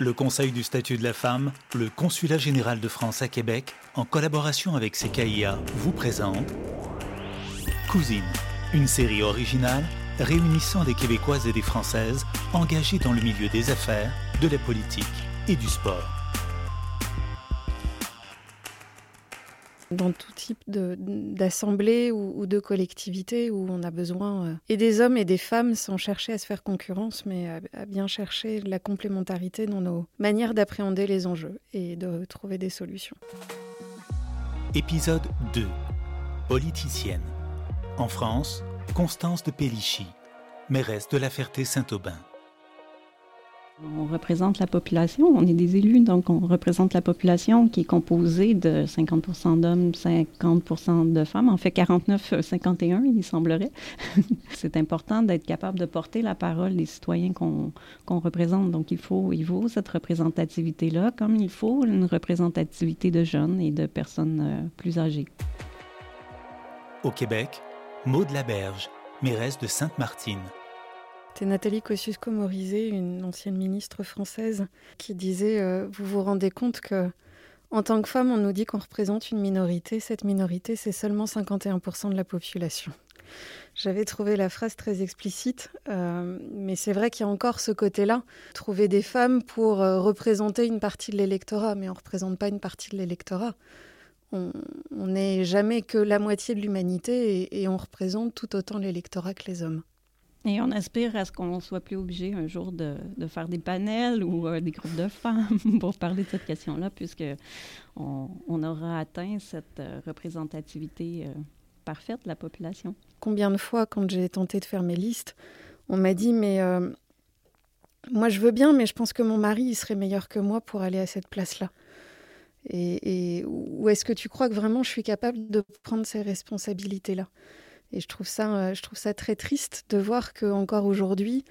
Le Conseil du statut de la femme, le Consulat général de France à Québec, en collaboration avec CKIA, vous présente Cousine, une série originale réunissant des Québécoises et des Françaises engagées dans le milieu des affaires, de la politique et du sport. Dans tout type d'assemblée ou, de collectivité où on a besoin euh, et des hommes et des femmes sans chercher à se faire concurrence, mais à, bien chercher la complémentarité dans nos manières d'appréhender les enjeux et de trouver des solutions. Épisode 2. Politicienne. En France, Constance de Pellichy, mairesse de la Ferté-Saint-Aubin. On représente la population, on est des élus, donc on représente la population qui est composée de 50% d'hommes, 50% de femmes, en fait 49-51, il semblerait. C'est important d'être capable de porter la parole des citoyens qu'on représente, donc il faut, il cette représentativité-là, comme il faut une représentativité de jeunes et de personnes euh, plus âgées. Au Québec, Maud Laberge, mairesse de Sainte-Martine. C'est Nathalie Kosciusko-Morizet, une ancienne ministre française, qui disait euh, Vous vous rendez compte que, en tant que femme, on nous dit qu'on représente une minorité. Cette minorité, c'est seulement 51% de la population. J'avais trouvé la phrase très explicite, euh, mais c'est vrai qu'il y a encore ce côté-là. Trouver des femmes pour euh, représenter une partie de l'électorat, mais on ne représente pas une partie de l'électorat. On n'est jamais que la moitié de l'humanité et, et on représente tout autant l'électorat que les hommes. Et on aspire à ce qu'on soit plus obligé un jour de, de faire des panels ou euh, des groupes de femmes pour parler de cette question-là, puisque on, on, aura atteint cette euh, représentativité euh, parfaite de la population. Combien de fois, quand j'ai tenté de faire mes listes, on m'a dit mais moi je veux bien, mais je pense que mon mari il serait meilleur que moi pour aller à cette place-là. Et, et ou est-ce que tu crois que vraiment je suis capable de prendre ces responsabilités-là? Et je trouve ça, euh, je trouve ça très triste de voir qu'encore aujourd'hui,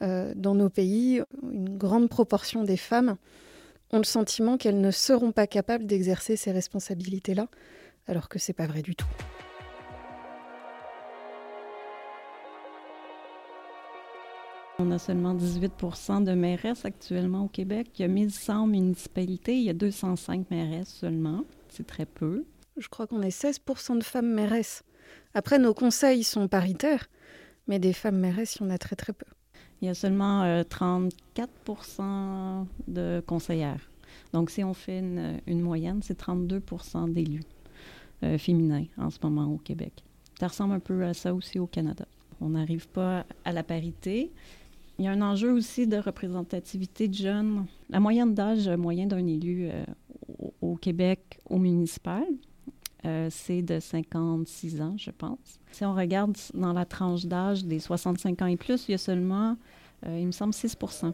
euh, dans nos pays, une grande proportion des femmes ont le sentiment qu'elles ne seront pas capables d'exercer ces responsabilités-là, alors que c'est pas vrai du tout. On a seulement 18 de mairesses actuellement au Québec. Il y a 1100 municipalités, il y a 205 mairesses seulement. C'est très peu. Je crois qu'on est 16 de femmes mairesses. Après, nos conseils sont paritaires, mais des femmes mairesses, il y en a très très peu. Il y a seulement 34 euh, de conseillères. Donc, si on fait une, moyenne, c'est 32 d'élus euh, féminins en ce moment au Québec. Ça ressemble un peu à ça aussi au Canada. On n'arrive pas à la parité. Il y a un enjeu aussi de représentativité de jeunes. La moyenne d'âge moyen d'un élu euh, au Québec au municipal, euh, c'est de 56 ans, je pense. Si on regarde dans la tranche d'âge des 65 ans et plus, il y a seulement, euh, il me semble, 6%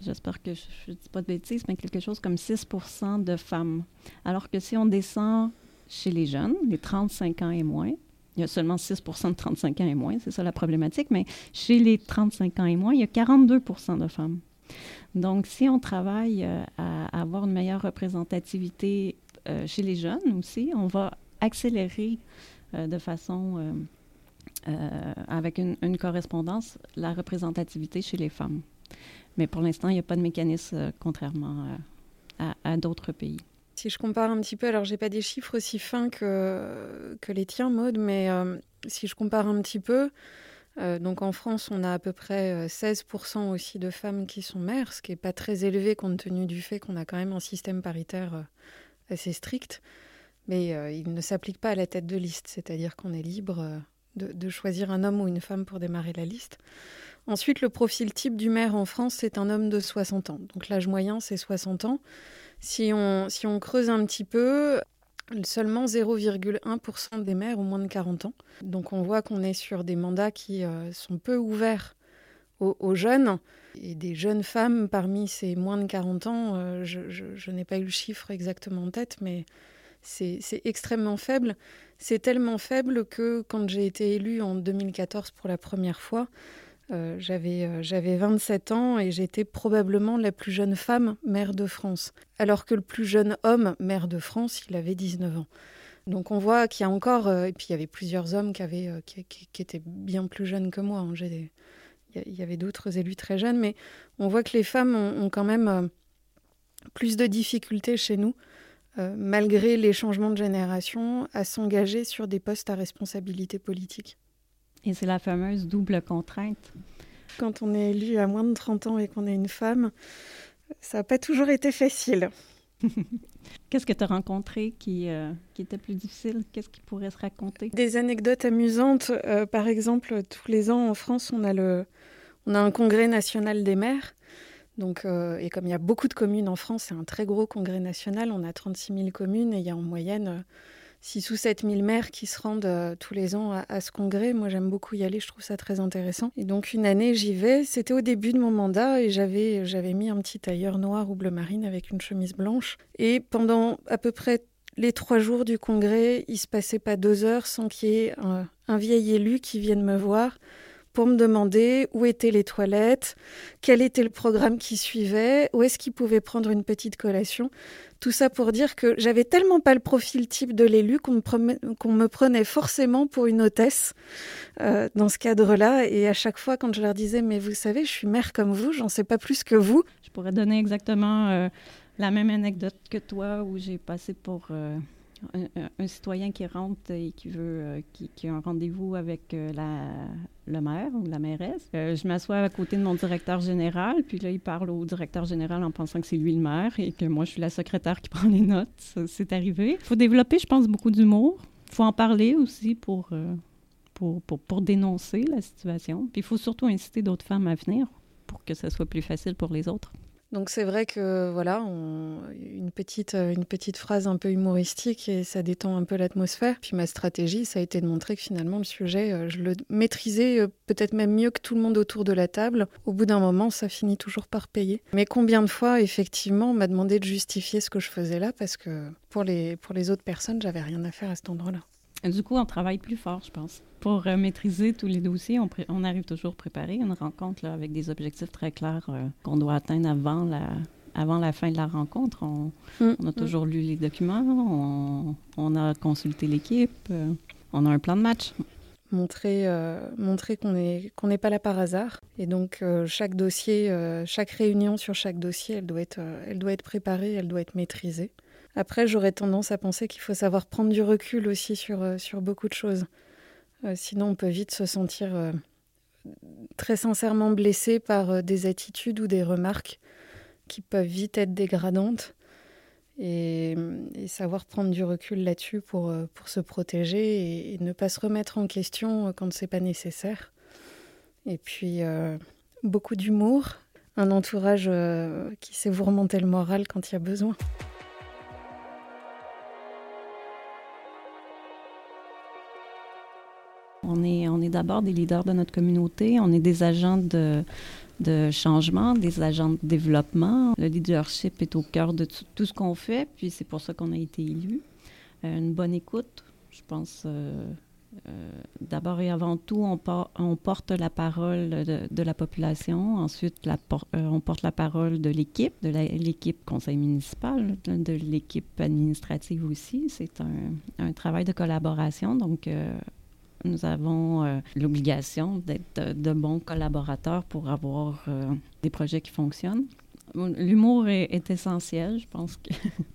J'espère que je ne dis pas de bêtises, mais quelque chose comme 6% de femmes. Alors que si on descend chez les jeunes, les 35 ans et moins, il y a seulement 6 de 35 ans et moins, c'est ça la problématique, mais chez les 35 ans et moins, il y a 42 de femmes. Donc, si on travaille euh, à avoir une meilleure représentativité chez les jeunes aussi, on va accélérer euh, de façon euh, euh, avec une, correspondance la représentativité chez les femmes. Mais pour l'instant, il n'y a pas de mécanisme contrairement à, d'autres pays. Si je compare un petit peu, alors j'ai pas des chiffres aussi fins que, que les tiens, Maude, mais si je compare un petit peu, donc en France, on a à peu près 16% aussi de femmes qui sont mères, ce qui n'est pas très élevé compte tenu du fait qu'on a quand même un système paritaire assez strict mais euh, il ne s'applique pas à la tête de liste, c'est-à-dire qu'on est libre euh, de, choisir un homme ou une femme pour démarrer la liste. Ensuite, le profil type du maire en France, c'est un homme de 60 ans. Donc l'âge moyen, c'est 60 ans. Si on, si on creuse un petit peu, seulement 0,1% des maires ont moins de 40 ans. Donc on voit qu'on est sur des mandats qui euh, sont peu ouverts aux, jeunes. Et des jeunes femmes parmi ces moins de 40 ans, je, je n'ai pas eu le chiffre exactement en tête, mais c'est extrêmement faible. C'est tellement faible que quand j'ai été élue en 2014 pour la première fois, euh, j'avais 27 euh, ans et j'étais probablement la plus jeune femme maire de France. Alors que le plus jeune homme maire de France, il avait 19 ans. Donc on voit qu'il y a encore, euh, et puis il y avait plusieurs hommes qui, étaient bien plus jeunes que moi. Hein. Il y avait d'autres élus très jeunes, mais on voit que les femmes ont, quand même plus de difficultés chez nous, malgré les changements de génération, à s'engager sur des postes à responsabilité politique. Et c'est la fameuse double contrainte. Quand on est élu à moins de 30 ans et qu'on est une femme, ça n'a pas toujours été facile. Qu'est-ce que tu as rencontré qui, euh, qui était plus difficile? Qu'est-ce qui pourrait se raconter? Des anecdotes amusantes. Euh, par exemple, tous les ans en France, on a, le, on a un congrès national des maires. Donc, euh, et comme il y a beaucoup de communes en France, c'est un très gros congrès national. On a 36 000 communes et il y a en moyenne 6 ou 7 000 maires qui se rendent euh, tous les ans à, ce congrès. Moi, j'aime beaucoup y aller, je trouve ça très intéressant. Et donc, une année, j'y vais. C'était au début de mon mandat et j'avais, j'avais mis un petit tailleur noir ou bleu marine avec une chemise blanche. Et pendant à peu près les trois jours du congrès, il se passait pas deux heures sans qu'il y ait un vieil élu qui vienne me voir pour me demander où étaient les toilettes, quel était le programme qui suivait, où est-ce qu'il pouvait prendre une petite collation. Tout ça pour dire que j'avais tellement pas le profil type de l'élu qu'on me, prenait forcément pour une hôtesse euh, dans ce cadre-là. Et à chaque fois, quand je leur disais, mais vous savez, je suis mère comme vous, j'en sais pas plus que vous. Je pourrais donner exactement euh, la même anecdote que toi où j'ai passé pour... Euh, un, citoyen qui rentre et qui veut, euh, qui, a un rendez-vous avec euh, le maire ou la mairesse. Euh, je m'assois à côté de mon directeur général, puis là, il parle au directeur général en pensant que c'est lui le maire et que moi, je suis la secrétaire qui prend les notes. C'est arrivé. Il faut développer, je pense, beaucoup d'humour. Il faut en parler aussi pour, pour, pour, pour, dénoncer la situation. Puis il faut surtout inciter d'autres femmes à venir pour que ce soit plus facile pour les autres. Donc c'est vrai que voilà, une, petite, euh, une petite phrase un peu humoristique et ça détend un peu l'atmosphère. Puis ma stratégie, ça a été de montrer que finalement le sujet, euh, je le maîtrisais euh, peut-être même mieux que tout le monde autour de la table. Au bout d'un moment, ça finit toujours par payer. Mais combien de fois, effectivement, on m'a demandé de justifier ce que je faisais là parce que pour les, pour les autres personnes, j'avais rien à faire à cet endroit-là. Du coup, on travaille plus fort, je pense. Pour maîtriser tous les dossiers, on, arrive toujours à préparer une rencontre avec des objectifs très clairs qu'on doit atteindre avant la, avant la fin de la rencontre. On, mm. a mm. toujours lu les documents, on, a consulté l'équipe, euh, on a un plan de match. Montrer, montrer qu'on n'est n'est pas là par hasard. Et donc, chaque dossier, chaque réunion sur chaque dossier, elle doit, être, elle doit être préparée, elle doit être maîtrisée. Après, j'aurais tendance à penser qu'il faut savoir prendre du recul aussi sur, euh, sur beaucoup de choses. Euh, sinon, on peut vite se sentir euh, très sincèrement blessé par des attitudes ou des remarques qui peuvent vite être dégradantes. Et, savoir prendre du recul là-dessus pour, pour se protéger et, ne pas se remettre en question quand c'est pas nécessaire. Et puis, beaucoup d'humour, un entourage qui sait vous remonter le moral quand il y a besoin. On est, on est d'abord des leaders de notre communauté, on est des agents de, de changement, des agents de développement. Le leadership est au cœur de tout, ce qu'on fait, puis c'est pour ça qu'on a été élus. Euh, une bonne écoute, je pense. Euh, euh, d'abord et avant tout, on, on porte la parole de, la population. Ensuite, on porte la parole de l'équipe, de l'équipe conseil municipal, de, l'équipe administrative aussi. C'est un, un, travail de collaboration. Donc, nous avons euh, l'obligation d'être de, bons collaborateurs pour avoir euh, des projets qui fonctionnent. L'humour est, essentiel, je pense que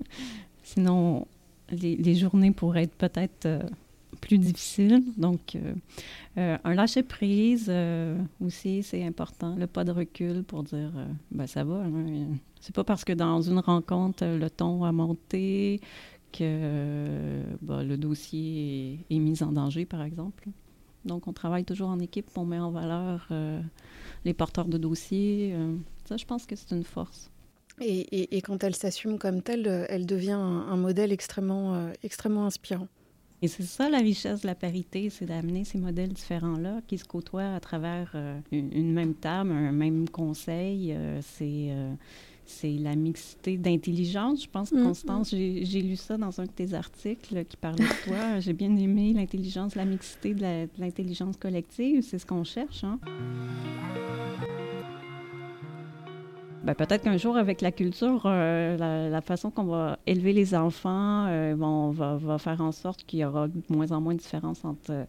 sinon les, journées pourraient être peut-être euh, plus difficiles. Donc, un lâcher prise aussi, c'est important. Le pas de recul pour dire, ben ça va. Hein. C'est pas parce que dans une rencontre, le ton a monté que bah, le dossier est, mis en danger, par exemple. Donc, on travaille toujours en équipe, on met en valeur euh, les porteurs de dossiers. Euh, ça, je pense que c'est une force. Et, quand elle s'assume comme telle, elle devient un, modèle extrêmement, euh, extrêmement inspirant. Et c'est ça la richesse de la parité, c'est d'amener ces modèles différents-là qui se côtoient à travers une, une, même table, un même conseil. c'est c'est la mixité d'intelligence. Je pense, mm. Constance, j'ai lu ça dans un de tes articles qui parlait de toi. J'ai bien aimé l'intelligence, la mixité de l'intelligence collective. C'est ce qu'on cherche. Hein? Ben, peut-être qu'un jour, avec la culture, euh, la, façon qu'on va élever les enfants, euh, on va, va, faire en sorte qu'il y aura de moins en moins de différence entre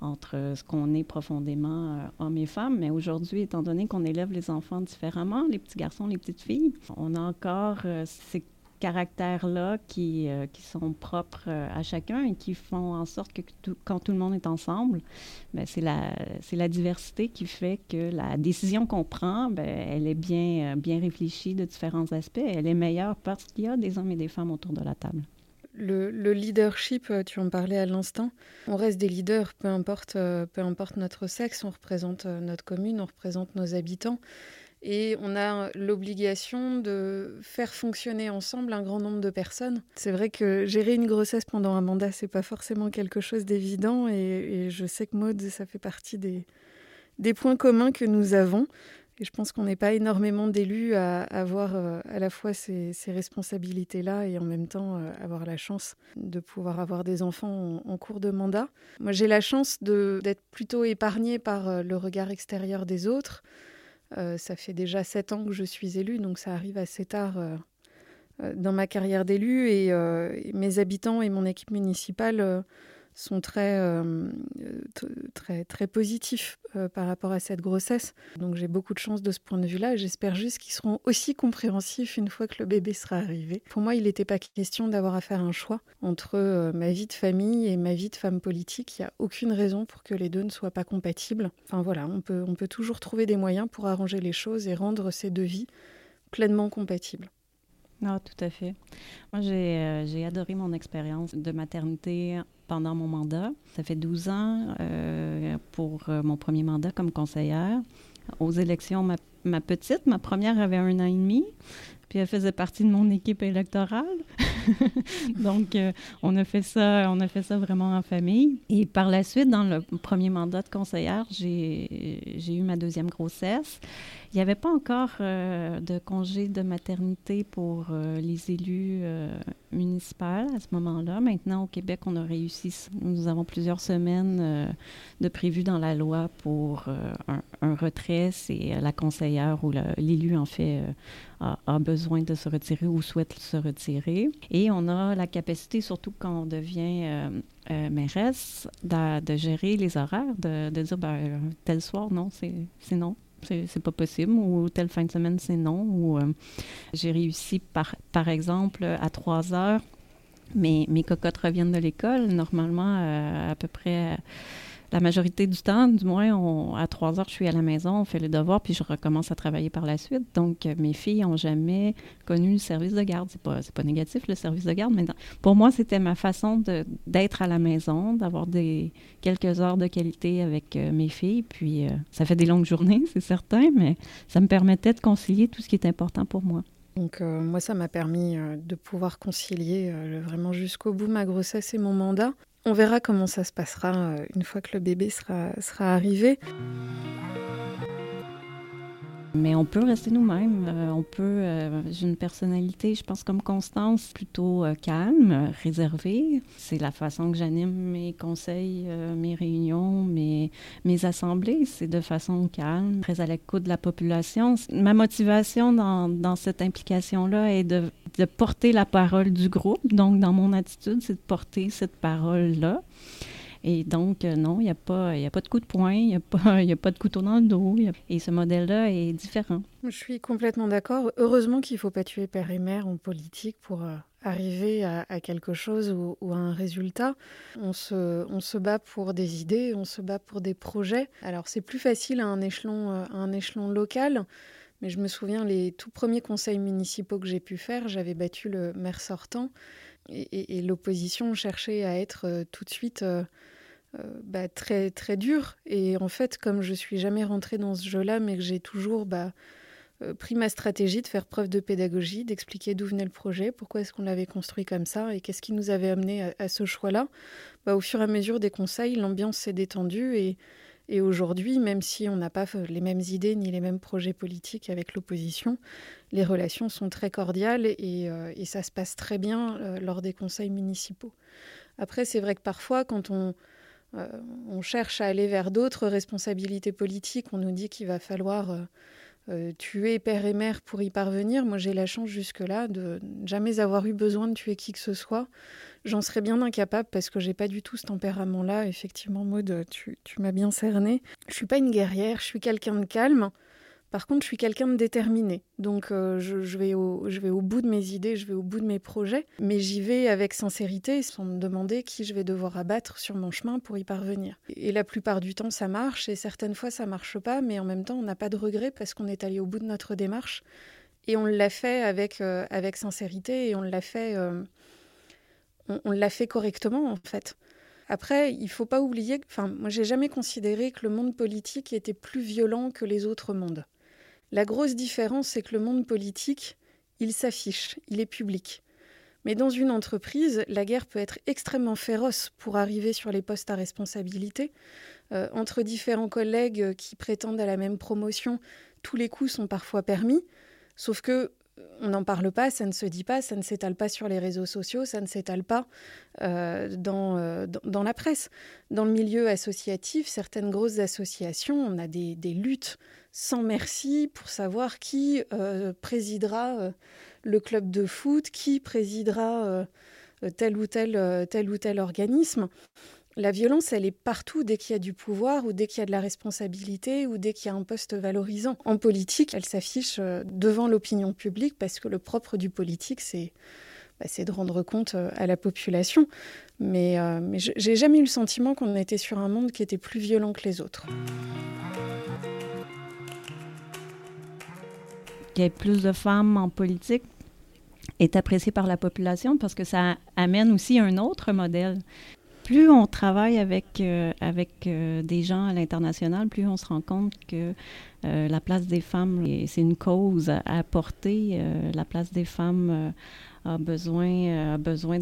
entre ce qu'on est profondément euh, homme et femme. Mais aujourd'hui, étant donné qu'on élève les enfants différemment, les petits garçons, les petites filles, on a encore euh, ces caractères-là qui, euh, sont propres à chacun et qui font en sorte que quand tout le monde est ensemble, ben, c'est la, diversité qui fait que la décision qu'on prend, ben, elle est bien réfléchie de différents aspects. Elle est meilleure parce qu'il y a des hommes et des femmes autour de la table. Le, leadership, euh, tu en parlais à l'instant. On reste des leaders, peu importe, euh, peu importe notre sexe. On représente euh, notre commune, on représente nos habitants. Et on a l'obligation de faire fonctionner ensemble un grand nombre de personnes. C'est vrai que gérer une grossesse pendant un mandat, c'est pas forcément quelque chose d'évident. Et, je sais que Maud, ça fait partie des, des points communs que nous avons. Et je pense qu'on n'est pas énormément d'élus à avoir euh, à la fois ces, responsabilités-là et en même temps euh, avoir la chance de pouvoir avoir des enfants en, cours de mandat. Moi, j'ai la chance d'être plutôt épargnée par euh, le regard extérieur des autres. ça fait déjà sept ans que je suis élue, donc ça arrive assez tard dans ma carrière d'élu. et, mes habitants et mon équipe municipale sont très, euh, très, très positifs euh, par rapport à cette grossesse. Donc j'ai beaucoup de chance de ce point de vue-là. J'espère juste qu'ils seront aussi compréhensifs une fois que le bébé sera arrivé. Pour moi, il n'était pas question d'avoir à faire un choix entre euh, ma vie de famille et ma vie de femme politique. Il n'y a aucune raison pour que les deux ne soient pas compatibles. Enfin voilà, on peut, on peut toujours trouver des moyens pour arranger les choses et rendre ces deux vies pleinement compatibles. Ah, tout à fait. Moi, j'ai adoré mon expérience de maternité pendant mon mandat. Ça fait 12 ans euh, pour euh, mon premier mandat comme conseillère. Aux élections, ma, petite, ma première avait un an et demi, puis elle faisait partie de mon équipe électorale. Donc, euh, on a fait ça, on a fait ça vraiment en famille. Et par la suite, dans le premier mandat de conseillère, j'ai eu ma deuxième grossesse. Il n'y avait pas encore de congé de maternité pour les élus municipaux à ce moment-là. Maintenant, au Québec, on a réussi. Nous avons plusieurs semaines de prévues dans la loi pour un, un, retrait. C'est la conseillère ou l'élu, en fait, a, besoin de se retirer ou souhaite se retirer. Et on a la capacité, surtout quand on devient euh, euh, mairesse, de, gérer les horaires, de, dire ben, tel soir, non, c'est non c'est pas possible, ou telle fin de semaine, c'est non. Ou euh, j'ai réussi, par, par exemple, à 3 heures, mes, mes cocottes reviennent de l'école, normalement à peu près la majorité du temps, du moins, à trois heures, je suis à la maison, on fait les devoirs, puis je recommence à travailler par la suite. Donc, euh, mes filles n'ont jamais connu le service de garde. C'est pas, pas négatif, le service de garde, mais pour moi, c'était ma façon d'être à la maison, d'avoir quelques heures de qualité avec euh, mes filles. Puis, euh, ça fait des longues journées, c'est certain, mais ça me permettait de concilier tout ce qui est important pour moi. Donc moi, ça m'a permis de pouvoir concilier vraiment jusqu'au bout ma grossesse et mon mandat. On verra comment ça se passera euh, une fois que le bébé sera, sera arrivé. Mais on peut rester nous-mêmes. Euh, on peut. Euh, j'ai une personnalité, je pense, comme Constance, plutôt euh, calme, réservée. C'est la façon que j'anime mes conseils, mes réunions, mes, mes assemblées. C'est de façon calme, très à l'écoute de la population. Ma motivation dans, dans cette implication-là est de, de porter la parole du groupe. Donc, dans mon attitude, c'est de porter cette parole-là. Et donc, euh, non, il n'y a, pas, a pas de coup de poing, il n'y a, pas, a pas de couteau dans le dos. et ce modèle-là est différent. Je suis complètement d'accord. Heureusement qu'il ne faut pas tuer père et mère en politique pour euh, arriver à, quelque chose ou, à un résultat. On se, on se bat pour des idées, on se bat pour des projets. Alors, c'est plus facile à un échelon, euh, à un échelon local. Mais je me souviens, les tout premiers conseils municipaux que j'ai pu faire, j'avais battu le maire sortant et, l'opposition cherchait à être tout de suite bah, très, très dur. Et en fait, comme je suis jamais rentrée dans ce jeu-là, mais que j'ai toujours bah, euh, pris ma stratégie de faire preuve de pédagogie, d'expliquer d'où venait le projet, pourquoi est-ce qu'on l'avait construit comme ça et qu'est-ce qui nous avait amené à, ce choix-là, bah, au fur et à mesure des conseils, l'ambiance s'est détendue et, aujourd'hui, même si on n'a pas les mêmes idées ni les mêmes projets politiques avec l'opposition, les relations sont très cordiales et, euh, et ça se passe très bien lors des conseils municipaux. Après, c'est vrai que parfois, quand on, euh, on cherche à aller vers d'autres responsabilités politiques. On nous dit qu'il va falloir euh, euh, tuer père et mère pour y parvenir. Moi, j'ai la chance jusque-là de jamais avoir eu besoin de tuer qui que ce soit. J'en serais bien incapable parce que j'ai pas du tout ce tempérament-là. Effectivement, Maud, tu, tu m'as bien cerné. Je suis pas une guerrière, je suis quelqu'un de calme. Par contre, je suis quelqu'un de déterminé. Donc, euh, je, vais au, bout de mes idées, je vais au bout de mes projets. Mais j'y vais avec sincérité sans me demander qui je vais devoir abattre sur mon chemin pour y parvenir. Et la plupart du temps, ça marche. Et certaines fois, ça marche pas. Mais en même temps, on n'a pas de regret parce qu'on est allé au bout de notre démarche. Et on l'a fait avec, euh, sincérité et on l'a fait. Euh, on, l'a fait correctement en fait. Après, il faut pas oublier, enfin, moi j'ai jamais considéré que le monde politique était plus violent que les autres mondes. La grosse différence, c'est que le monde politique, il s'affiche, il est public. Mais dans une entreprise, la guerre peut être extrêmement féroce pour arriver sur les postes à responsabilité. Euh, entre différents collègues qui prétendent à la même promotion, tous les coups sont parfois permis. Sauf que on n'en parle pas, ça ne se dit pas, ça ne s'étale pas sur les réseaux sociaux, ça ne s'étale pas euh, euh, dans, la presse. Dans le milieu associatif, certaines grosses associations, on a des, luttes sans merci pour savoir qui euh, présidera le club de foot, qui présidera tel ou tel, tel ou tel organisme. La violence, elle est partout dès qu'il y a du pouvoir ou dès qu'il y a de la responsabilité ou dès qu'il y a un poste valorisant. En politique, elle s'affiche euh, devant l'opinion publique parce que le propre du politique, c'est bah, de rendre compte euh, à la population. Mais, euh, j'ai jamais eu le sentiment qu'on était sur un monde qui était plus violent que les autres. Qu'il y ait plus de femmes en politique est apprécié par la population parce que ça amène aussi un autre modèle plus on travaille avec, euh, avec euh, des gens à l'international, plus on se rend compte que euh, la place des femmes, c'est une cause à, porter. la place des femmes a besoin, besoin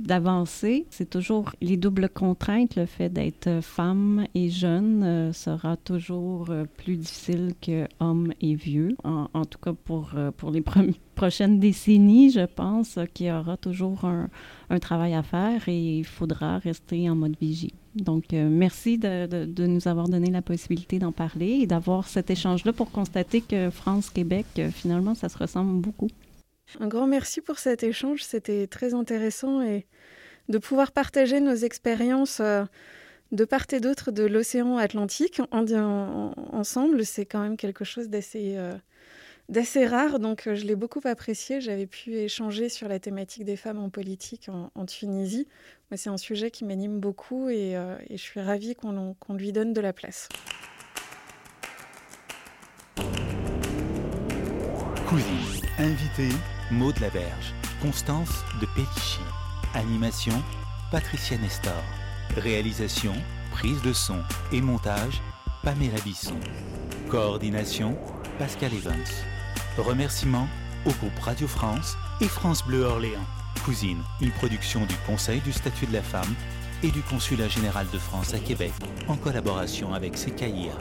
d'avancer. C'est toujours les doubles contraintes. Le fait d'être femme et jeune sera toujours plus difficile que homme et vieux. En, tout cas, pour, pour les prochaines décennies, je pense qu'il y aura toujours un un travail à faire et il faudra rester en mode vigie. Donc, euh, merci de, nous avoir donné la possibilité d'en parler et d'avoir cet échange-là pour constater que France-Québec, euh, finalement, ça se ressemble beaucoup. Un grand merci pour cet échange. C'était très intéressant et de pouvoir partager nos expériences euh, de part et d'autre de l'océan Atlantique en, ensemble, c'est quand même quelque chose d'assez d'assez rare, donc euh, je l'ai beaucoup apprécié. J'avais pu échanger sur la thématique des femmes en politique en, Tunisie. C'est un sujet qui m'anime beaucoup et, euh, je suis ravie qu'on lui donne de la place. Cousine, invité, Maud Laberge, Constance de Pellichy, animation, Patricia Nestor, réalisation, prise de son et montage, Pamela Bisson, coordination, Pascal Evans. Remerciements au groupe Radio France et France Bleu Orléans. Cousine, une production du Conseil du statut de la femme et du Consulat général de France à Québec en collaboration avec CKIA.